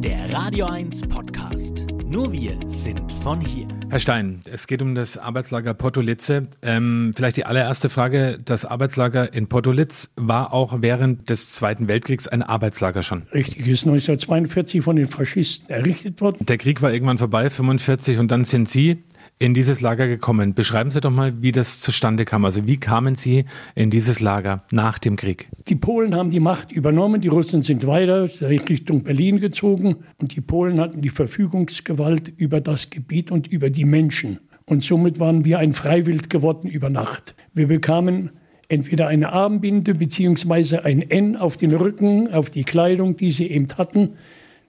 Der Radio 1 Podcast. Nur wir sind von hier. Herr Stein, es geht um das Arbeitslager Portolitze. Ähm, vielleicht die allererste Frage. Das Arbeitslager in Portolitz war auch während des Zweiten Weltkriegs ein Arbeitslager schon. Richtig, ist 1942 von den Faschisten errichtet worden. Der Krieg war irgendwann vorbei, 45, und dann sind Sie in dieses Lager gekommen. Beschreiben Sie doch mal, wie das zustande kam. Also wie kamen Sie in dieses Lager nach dem Krieg? Die Polen haben die Macht übernommen, die Russen sind weiter Richtung Berlin gezogen und die Polen hatten die Verfügungsgewalt über das Gebiet und über die Menschen. Und somit waren wir ein Freiwild geworden über Nacht. Wir bekamen entweder eine Armbinde beziehungsweise ein N auf den Rücken, auf die Kleidung, die sie eben hatten.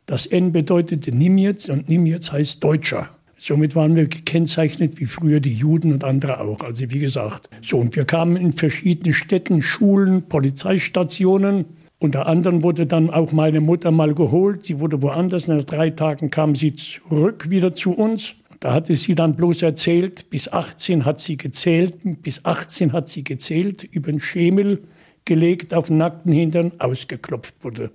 Das N bedeutete Nimitz und Nimitz heißt Deutscher. Somit waren wir gekennzeichnet wie früher die Juden und andere auch. Also wie gesagt. So, und wir kamen in verschiedene Städten, Schulen, Polizeistationen. Unter anderem wurde dann auch meine Mutter mal geholt. Sie wurde woanders. Nach drei Tagen kam sie zurück wieder zu uns. Da hatte sie dann bloß erzählt, bis 18 hat sie gezählt, bis 18 hat sie gezählt, über den Schemel gelegt, auf den nackten Hintern, ausgeklopft wurde.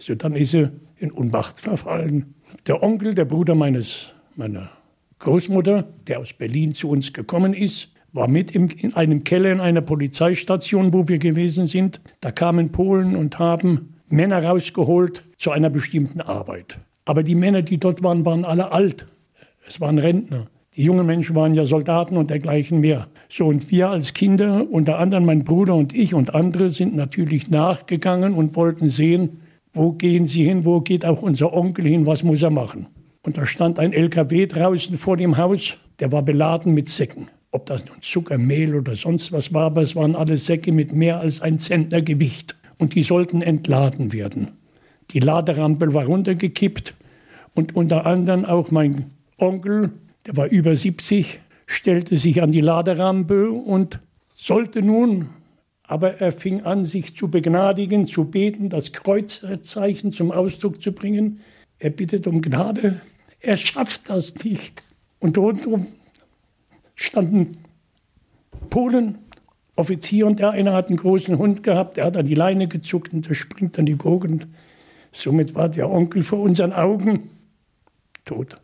So, dann ist sie in Unmacht verfallen. Der Onkel, der Bruder meines, meiner Großmutter, der aus Berlin zu uns gekommen ist, war mit in einem Keller in einer Polizeistation, wo wir gewesen sind. Da kamen Polen und haben Männer rausgeholt zu einer bestimmten Arbeit. Aber die Männer, die dort waren, waren alle alt. Es waren Rentner. Die jungen Menschen waren ja Soldaten und dergleichen mehr. So, und wir als Kinder, unter anderem mein Bruder und ich und andere, sind natürlich nachgegangen und wollten sehen, wo gehen sie hin, wo geht auch unser Onkel hin, was muss er machen. Und da stand ein LKW draußen vor dem Haus, der war beladen mit Säcken. Ob das nun Zucker, Mehl oder sonst was war, aber es waren alle Säcke mit mehr als ein Zentner Gewicht. Und die sollten entladen werden. Die Laderampel war runtergekippt und unter anderem auch mein Onkel, der war über 70, stellte sich an die Laderampe und sollte nun, aber er fing an, sich zu begnadigen, zu beten, das Kreuzzeichen zum Ausdruck zu bringen. Er bittet um Gnade, er schafft das nicht. Und rundherum standen Polen, Offizier und der eine hat einen großen Hund gehabt, der hat an die Leine gezuckt und der springt an die Gurken. Somit war der Onkel vor unseren Augen tot.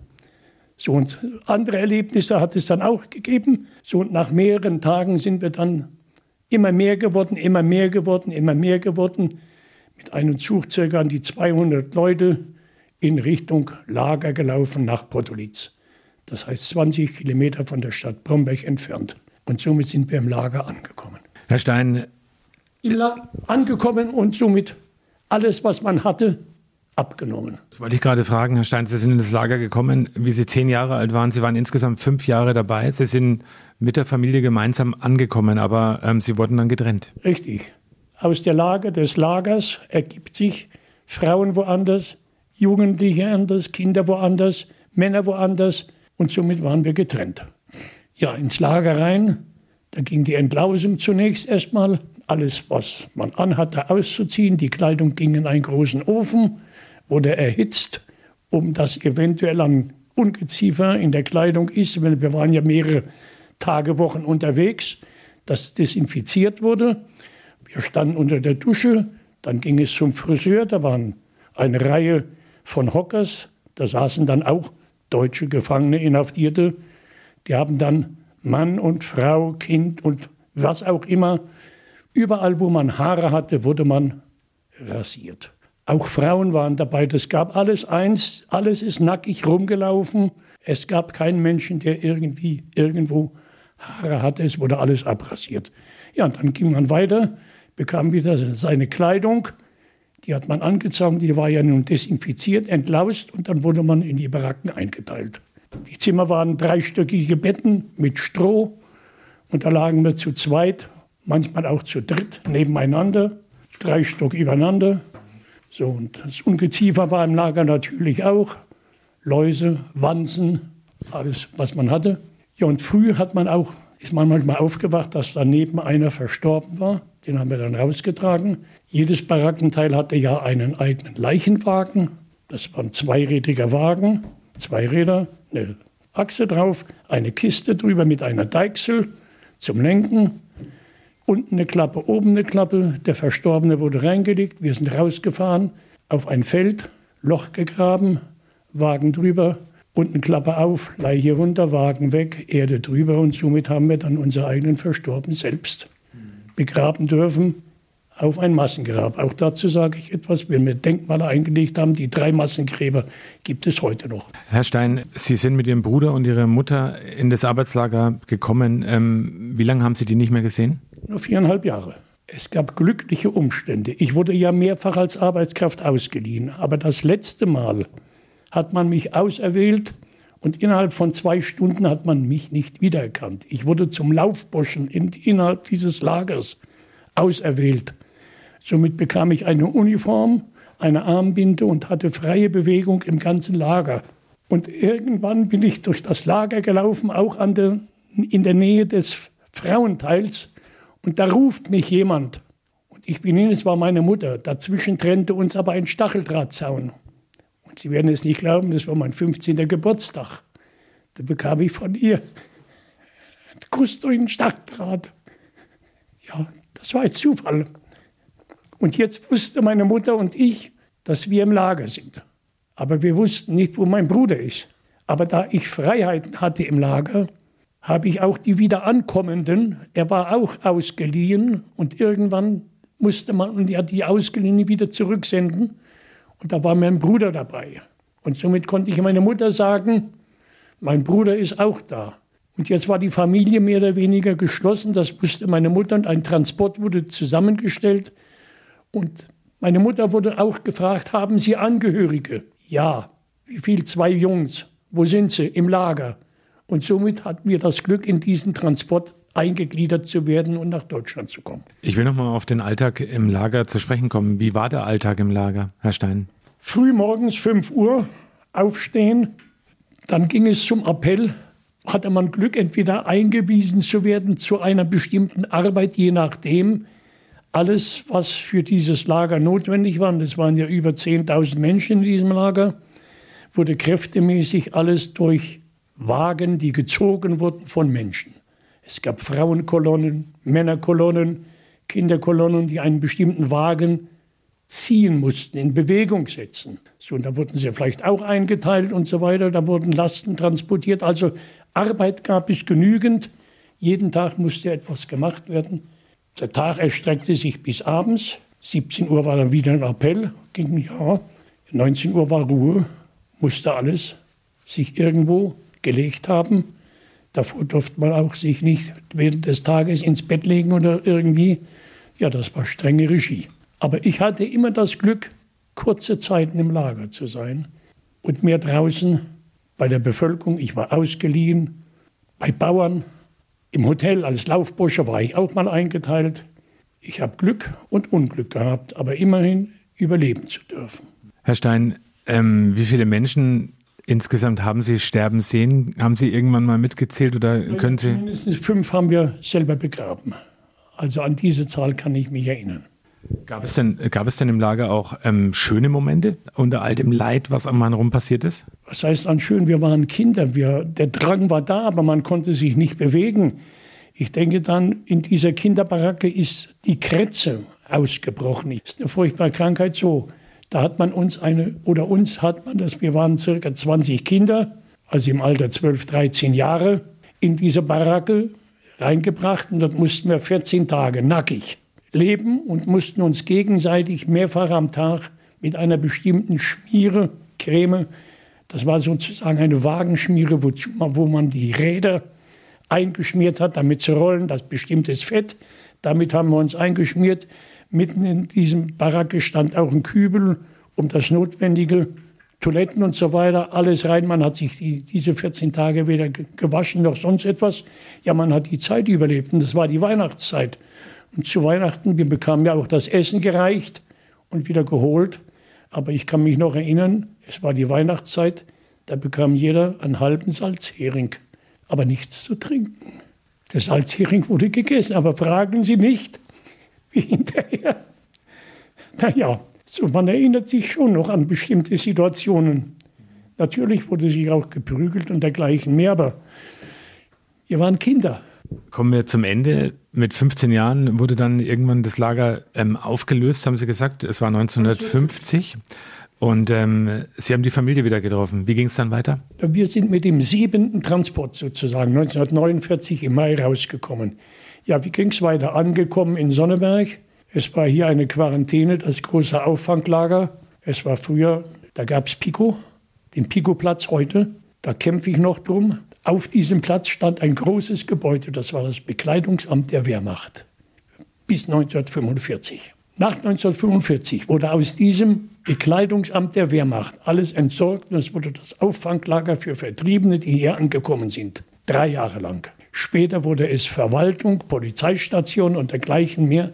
So und andere Erlebnisse hat es dann auch gegeben. So und nach mehreren Tagen sind wir dann immer mehr geworden, immer mehr geworden, immer mehr geworden. Mit einem Zug circa an die 200 Leute in Richtung Lager gelaufen nach Potolitz. Das heißt 20 Kilometer von der Stadt Bromberg entfernt. Und somit sind wir im Lager angekommen. Herr Stein. Angekommen und somit alles, was man hatte, abgenommen. Das wollte ich gerade fragen, Herr Stein. Sie sind in das Lager gekommen, wie Sie zehn Jahre alt waren. Sie waren insgesamt fünf Jahre dabei. Sie sind mit der Familie gemeinsam angekommen, aber ähm, Sie wurden dann getrennt. Richtig. Aus der Lage des Lagers ergibt sich Frauen woanders, Jugendliche anders, Kinder woanders, Männer woanders und somit waren wir getrennt. Ja, ins Lager rein, da ging die Entlausung zunächst erstmal, alles, was man anhatte, auszuziehen. Die Kleidung ging in einen großen Ofen, wurde erhitzt, um das eventuell an Ungeziefer in der Kleidung ist, weil wir waren ja mehrere Tage, Wochen unterwegs, das desinfiziert wurde. Wir standen unter der Dusche, dann ging es zum Friseur, da waren eine Reihe von Hockers. Da saßen dann auch deutsche Gefangene, Inhaftierte. Die haben dann Mann und Frau, Kind und was auch immer. Überall, wo man Haare hatte, wurde man rasiert. Auch Frauen waren dabei. Das gab alles eins. Alles ist nackig rumgelaufen. Es gab keinen Menschen, der irgendwie irgendwo Haare hatte. Es wurde alles abrasiert. Ja, und dann ging man weiter, bekam wieder seine Kleidung die hat man angezogen, die war ja nun desinfiziert, entlaust und dann wurde man in die Baracken eingeteilt. Die Zimmer waren dreistöckige Betten mit Stroh und da lagen wir zu zweit, manchmal auch zu dritt nebeneinander, drei Stock übereinander. So, und das Ungeziefer war im Lager natürlich auch. Läuse, Wanzen, alles, was man hatte. Ja, und früh hat man auch, ist man manchmal aufgewacht, dass daneben einer verstorben war. Den haben wir dann rausgetragen. Jedes Barackenteil hatte ja einen eigenen Leichenwagen. Das war ein zweirädiger Wagen, zwei Räder, eine Achse drauf, eine Kiste drüber mit einer Deichsel zum Lenken. Unten eine Klappe, oben eine Klappe. Der Verstorbene wurde reingelegt. Wir sind rausgefahren auf ein Feld, Loch gegraben, Wagen drüber, unten Klappe auf, Leiche runter, Wagen weg, Erde drüber und somit haben wir dann unseren eigenen Verstorbenen selbst begraben dürfen auf ein Massengrab. Auch dazu sage ich etwas, wenn wir Denkmale eingelegt haben, die drei Massengräber gibt es heute noch. Herr Stein, Sie sind mit Ihrem Bruder und Ihrer Mutter in das Arbeitslager gekommen. Ähm, wie lange haben Sie die nicht mehr gesehen? Nur viereinhalb Jahre. Es gab glückliche Umstände. Ich wurde ja mehrfach als Arbeitskraft ausgeliehen, aber das letzte Mal hat man mich auserwählt und innerhalb von zwei Stunden hat man mich nicht wiedererkannt. Ich wurde zum Laufburschen in, innerhalb dieses Lagers auserwählt. Somit bekam ich eine Uniform, eine Armbinde und hatte freie Bewegung im ganzen Lager. Und irgendwann bin ich durch das Lager gelaufen, auch der, in der Nähe des Frauenteils. Und da ruft mich jemand. Und ich bin hin, es war meine Mutter. Dazwischen trennte uns aber ein Stacheldrahtzaun. Sie werden es nicht glauben, das war mein 15. Geburtstag. Da bekam ich von ihr einen Kuss durch den Stacheldraht. Ja, das war ein Zufall. Und jetzt wusste meine Mutter und ich, dass wir im Lager sind. Aber wir wussten nicht, wo mein Bruder ist. Aber da ich Freiheiten hatte im Lager, habe ich auch die Wiederankommenden, er war auch ausgeliehen und irgendwann musste man ja die Ausgeliehenen wieder zurücksenden. Und da war mein Bruder dabei. Und somit konnte ich meiner Mutter sagen, mein Bruder ist auch da. Und jetzt war die Familie mehr oder weniger geschlossen, das wusste meine Mutter und ein Transport wurde zusammengestellt und meine Mutter wurde auch gefragt, haben Sie Angehörige? Ja. Wie viel? Zwei Jungs. Wo sind sie? Im Lager. Und somit hatten wir das Glück, in diesen Transport eingegliedert zu werden und nach Deutschland zu kommen. Ich will nochmal auf den Alltag im Lager zu sprechen kommen. Wie war der Alltag im Lager, Herr Stein? Früh morgens 5 Uhr aufstehen, dann ging es zum Appell. Hatte man Glück, entweder eingewiesen zu werden zu einer bestimmten Arbeit, je nachdem, alles, was für dieses Lager notwendig war, und es waren ja über 10.000 Menschen in diesem Lager, wurde kräftemäßig alles durch Wagen, die gezogen wurden von Menschen. Es gab Frauenkolonnen, Männerkolonnen, Kinderkolonnen, die einen bestimmten Wagen ziehen mussten, in Bewegung setzen. So, und da wurden sie vielleicht auch eingeteilt und so weiter. Da wurden Lasten transportiert. Also Arbeit gab es genügend. Jeden Tag musste etwas gemacht werden. Der Tag erstreckte sich bis abends. 17 Uhr war dann wieder ein Appell, ging ja. 19 Uhr war Ruhe, musste alles sich irgendwo gelegt haben. Davor durfte man auch sich nicht während des Tages ins Bett legen oder irgendwie. Ja, das war strenge Regie. Aber ich hatte immer das Glück, kurze Zeiten im Lager zu sein und mehr draußen bei der Bevölkerung. Ich war ausgeliehen, bei Bauern, im Hotel als Laufbursche war ich auch mal eingeteilt. Ich habe Glück und Unglück gehabt, aber immerhin überleben zu dürfen. Herr Stein, ähm, wie viele Menschen insgesamt haben Sie sterben sehen? Haben Sie irgendwann mal mitgezählt oder können Sie? Mindestens fünf haben wir selber begraben. Also an diese Zahl kann ich mich erinnern. Gab es denn, gab es denn im Lager auch ähm, schöne Momente unter all dem Leid, was am Mann rum passiert ist? Was heißt an schön? Wir waren Kinder. Wir, der Drang war da, aber man konnte sich nicht bewegen. Ich denke dann, in dieser Kinderbaracke ist die Kretze ausgebrochen. Das ist eine furchtbare Krankheit so. Da hat man uns eine, oder uns hat man das, wir waren circa 20 Kinder, also im Alter 12, 13 Jahre, in diese Baracke reingebracht und dort mussten wir 14 Tage nackig leben und mussten uns gegenseitig mehrfach am Tag mit einer bestimmten Schmiere, Creme, das war sozusagen eine Wagenschmiere, wozu wo man die Räder eingeschmiert hat, damit sie rollen, das bestimmtes Fett. Damit haben wir uns eingeschmiert. Mitten in diesem Baracke stand auch ein Kübel, um das notwendige Toiletten und so weiter, alles rein. Man hat sich die, diese 14 Tage weder gewaschen noch sonst etwas. Ja, man hat die Zeit überlebt und das war die Weihnachtszeit. Und zu Weihnachten, wir bekamen ja auch das Essen gereicht und wieder geholt. Aber ich kann mich noch erinnern, es war die Weihnachtszeit, da bekam jeder einen halben Salzhering, aber nichts zu trinken. Der Salzhering wurde gegessen, aber fragen Sie nicht, wie hinterher. Naja, so man erinnert sich schon noch an bestimmte Situationen. Natürlich wurde sich auch geprügelt und dergleichen mehr, aber wir waren Kinder. Kommen wir zum Ende. Mit 15 Jahren wurde dann irgendwann das Lager ähm, aufgelöst, haben Sie gesagt. Es war 1950. Und ähm, Sie haben die Familie wieder getroffen. Wie ging es dann weiter? Wir sind mit dem siebenten Transport sozusagen 1949 im Mai rausgekommen. Ja, wie ging es weiter? Angekommen in Sonneberg. Es war hier eine Quarantäne, das große Auffanglager. Es war früher, da gab es Pico, den Pico-Platz heute. Da kämpfe ich noch drum. Auf diesem Platz stand ein großes Gebäude, das war das Bekleidungsamt der Wehrmacht bis 1945. Nach 1945 wurde aus diesem Bekleidungsamt der Wehrmacht alles entsorgt und es wurde das Auffanglager für Vertriebene, die hier angekommen sind, drei Jahre lang. Später wurde es Verwaltung, Polizeistation und dergleichen mehr,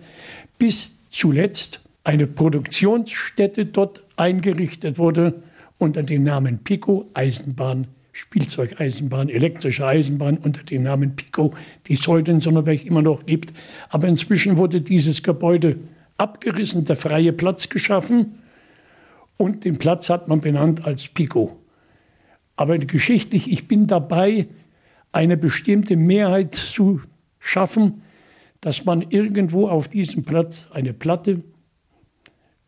bis zuletzt eine Produktionsstätte dort eingerichtet wurde unter dem Namen Pico Eisenbahn Spielzeugeisenbahn, elektrische Eisenbahn unter dem Namen Pico, die es heute in Sonneberg immer noch gibt. Aber inzwischen wurde dieses Gebäude abgerissen, der freie Platz geschaffen und den Platz hat man benannt als Pico. Aber geschichtlich, ich bin dabei, eine bestimmte Mehrheit zu schaffen, dass man irgendwo auf diesem Platz eine Platte,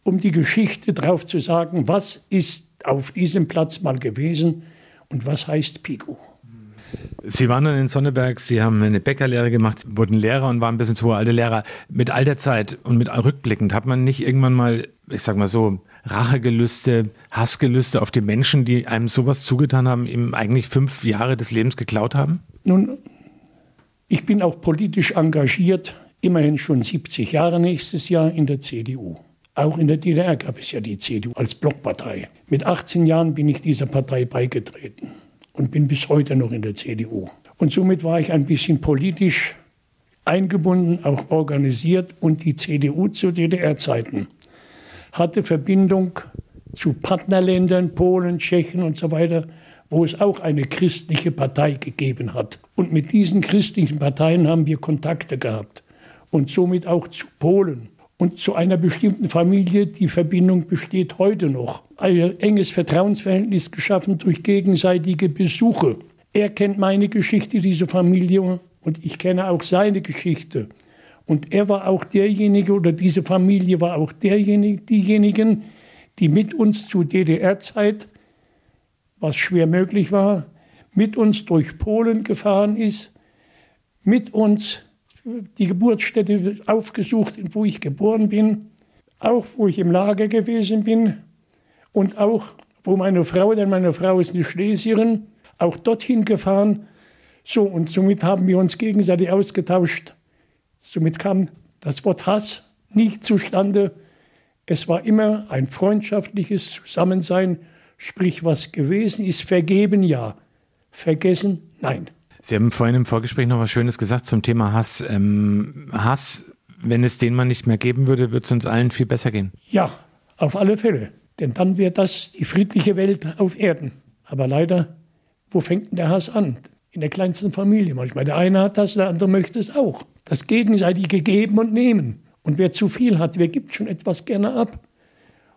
um die Geschichte drauf zu sagen, was ist auf diesem Platz mal gewesen, und was heißt Pico? Sie waren dann in Sonneberg, Sie haben eine Bäckerlehre gemacht, wurden Lehrer und waren ein bisschen zu alte Lehrer. Mit all der Zeit und mit rückblickend hat man nicht irgendwann mal, ich sag mal so, Rachegelüste, Hassgelüste auf die Menschen, die einem sowas zugetan haben, ihm eigentlich fünf Jahre des Lebens geklaut haben? Nun, ich bin auch politisch engagiert, immerhin schon 70 Jahre nächstes Jahr in der CDU. Auch in der DDR gab es ja die CDU als Blockpartei. Mit 18 Jahren bin ich dieser Partei beigetreten und bin bis heute noch in der CDU. Und somit war ich ein bisschen politisch eingebunden, auch organisiert. Und die CDU zu DDR-Zeiten hatte Verbindung zu Partnerländern, Polen, Tschechien und so weiter, wo es auch eine christliche Partei gegeben hat. Und mit diesen christlichen Parteien haben wir Kontakte gehabt und somit auch zu Polen und zu einer bestimmten Familie. Die Verbindung besteht heute noch. Ein enges Vertrauensverhältnis geschaffen durch gegenseitige Besuche. Er kennt meine Geschichte, diese Familie, und ich kenne auch seine Geschichte. Und er war auch derjenige, oder diese Familie war auch derjenige, diejenigen, die mit uns zu DDR-Zeit, was schwer möglich war, mit uns durch Polen gefahren ist, mit uns die Geburtsstätte aufgesucht, wo ich geboren bin, auch wo ich im Lager gewesen bin und auch wo meine Frau, denn meine Frau ist eine Schlesierin, auch dorthin gefahren. So, und somit haben wir uns gegenseitig ausgetauscht. Somit kam das Wort Hass nicht zustande. Es war immer ein freundschaftliches Zusammensein, sprich was gewesen ist, vergeben ja, vergessen nein. Sie haben vorhin im Vorgespräch noch was Schönes gesagt zum Thema Hass. Ähm, Hass, wenn es den man nicht mehr geben würde, würde es uns allen viel besser gehen. Ja, auf alle Fälle. Denn dann wäre das die friedliche Welt auf Erden. Aber leider, wo fängt denn der Hass an? In der kleinsten Familie manchmal. Der eine hat das, der andere möchte es auch. Das gegenseitige Geben und Nehmen. Und wer zu viel hat, wer gibt schon etwas gerne ab.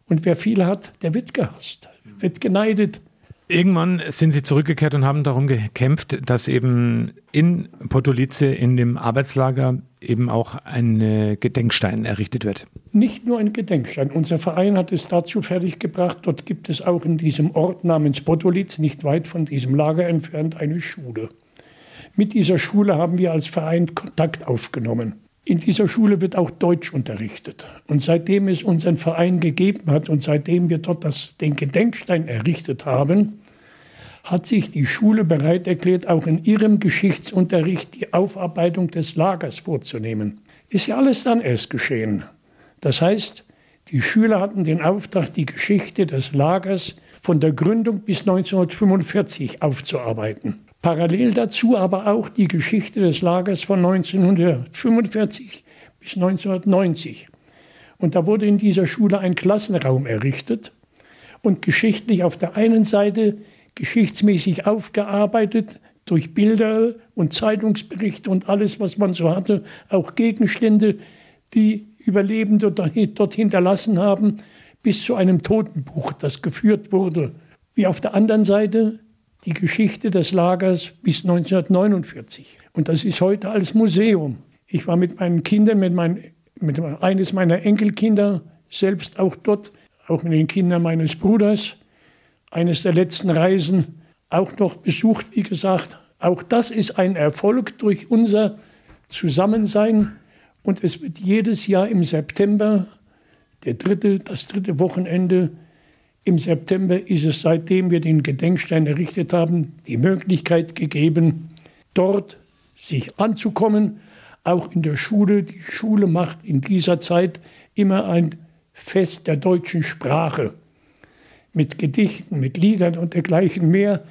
Und wer viel hat, der wird gehasst, wird geneidet, Irgendwann sind sie zurückgekehrt und haben darum gekämpft, dass eben in Potolice, in dem Arbeitslager, eben auch ein Gedenkstein errichtet wird. Nicht nur ein Gedenkstein. Unser Verein hat es dazu fertiggebracht. Dort gibt es auch in diesem Ort namens Potolice, nicht weit von diesem Lager entfernt, eine Schule. Mit dieser Schule haben wir als Verein Kontakt aufgenommen. In dieser Schule wird auch Deutsch unterrichtet. Und seitdem es unseren Verein gegeben hat und seitdem wir dort das, den Gedenkstein errichtet haben, hat sich die Schule bereit erklärt, auch in ihrem Geschichtsunterricht die Aufarbeitung des Lagers vorzunehmen. Ist ja alles dann erst geschehen. Das heißt, die Schüler hatten den Auftrag, die Geschichte des Lagers von der Gründung bis 1945 aufzuarbeiten. Parallel dazu aber auch die Geschichte des Lagers von 1945 bis 1990. Und da wurde in dieser Schule ein Klassenraum errichtet und geschichtlich auf der einen Seite geschichtsmäßig aufgearbeitet durch Bilder und Zeitungsberichte und alles, was man so hatte, auch Gegenstände, die Überlebende dort hinterlassen haben, bis zu einem Totenbuch, das geführt wurde. Wie auf der anderen Seite die Geschichte des Lagers bis 1949. Und das ist heute als Museum. Ich war mit meinen Kindern, mit, mein, mit eines meiner Enkelkinder selbst auch dort, auch mit den Kindern meines Bruders, eines der letzten Reisen, auch noch besucht, wie gesagt. Auch das ist ein Erfolg durch unser Zusammensein. Und es wird jedes Jahr im September, der dritte, das dritte Wochenende im September ist es, seitdem wir den Gedenkstein errichtet haben, die Möglichkeit gegeben, dort sich anzukommen, auch in der Schule. Die Schule macht in dieser Zeit immer ein Fest der deutschen Sprache mit Gedichten, mit Liedern und dergleichen mehr.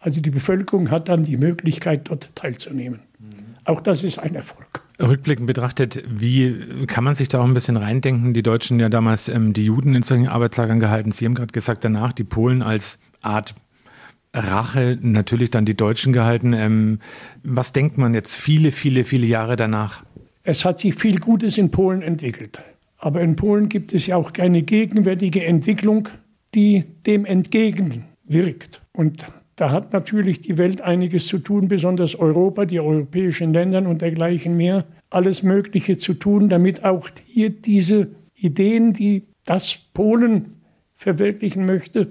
Also die Bevölkerung hat dann die Möglichkeit, dort teilzunehmen. Auch das ist ein Erfolg. Rückblickend betrachtet, wie kann man sich da auch ein bisschen reindenken? Die Deutschen ja damals ähm, die Juden in solchen Arbeitslagern gehalten. Sie haben gerade gesagt danach, die Polen als Art Rache natürlich dann die Deutschen gehalten. Ähm, was denkt man jetzt viele, viele, viele Jahre danach? Es hat sich viel Gutes in Polen entwickelt. Aber in Polen gibt es ja auch keine gegenwärtige Entwicklung, die dem entgegenwirkt. Und da hat natürlich die Welt einiges zu tun, besonders Europa, die europäischen Länder und dergleichen mehr, alles Mögliche zu tun, damit auch hier diese Ideen, die das Polen verwirklichen möchte,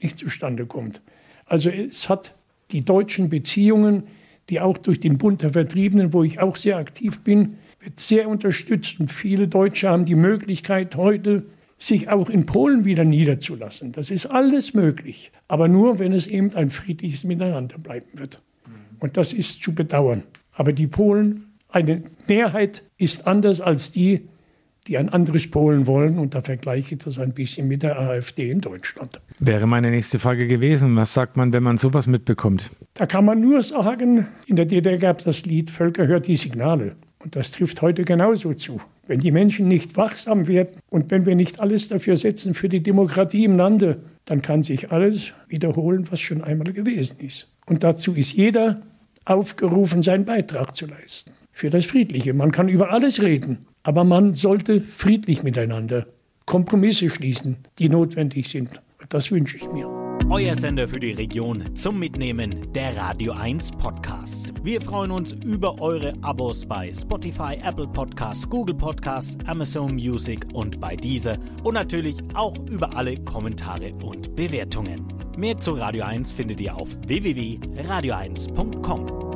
nicht zustande kommt. Also es hat die deutschen Beziehungen, die auch durch den Bund der Vertriebenen, wo ich auch sehr aktiv bin, wird sehr unterstützt. Und viele Deutsche haben die Möglichkeit, heute sich auch in Polen wieder niederzulassen. Das ist alles möglich. Aber nur, wenn es eben ein friedliches Miteinander bleiben wird. Und das ist zu bedauern. Aber die Polen, eine Mehrheit ist anders als die, die ein anderes Polen wollen. Und da vergleiche ich das ein bisschen mit der AfD in Deutschland. Wäre meine nächste Frage gewesen. Was sagt man, wenn man sowas mitbekommt? Da kann man nur sagen, in der DDR gab es das Lied Völker hört die Signale. Und das trifft heute genauso zu. Wenn die Menschen nicht wachsam werden und wenn wir nicht alles dafür setzen für die Demokratie im Lande, dann kann sich alles wiederholen, was schon einmal gewesen ist. Und dazu ist jeder aufgerufen, seinen Beitrag zu leisten. Für das Friedliche. Man kann über alles reden, aber man sollte friedlich miteinander Kompromisse schließen, die notwendig sind. Das wünsche ich mir. Euer Sender für die Region zum Mitnehmen der Radio 1 Podcasts. Wir freuen uns über eure Abos bei Spotify, Apple Podcasts, Google Podcasts, Amazon Music und bei dieser und natürlich auch über alle Kommentare und Bewertungen. Mehr zu Radio 1 findet ihr auf www.radio1.com.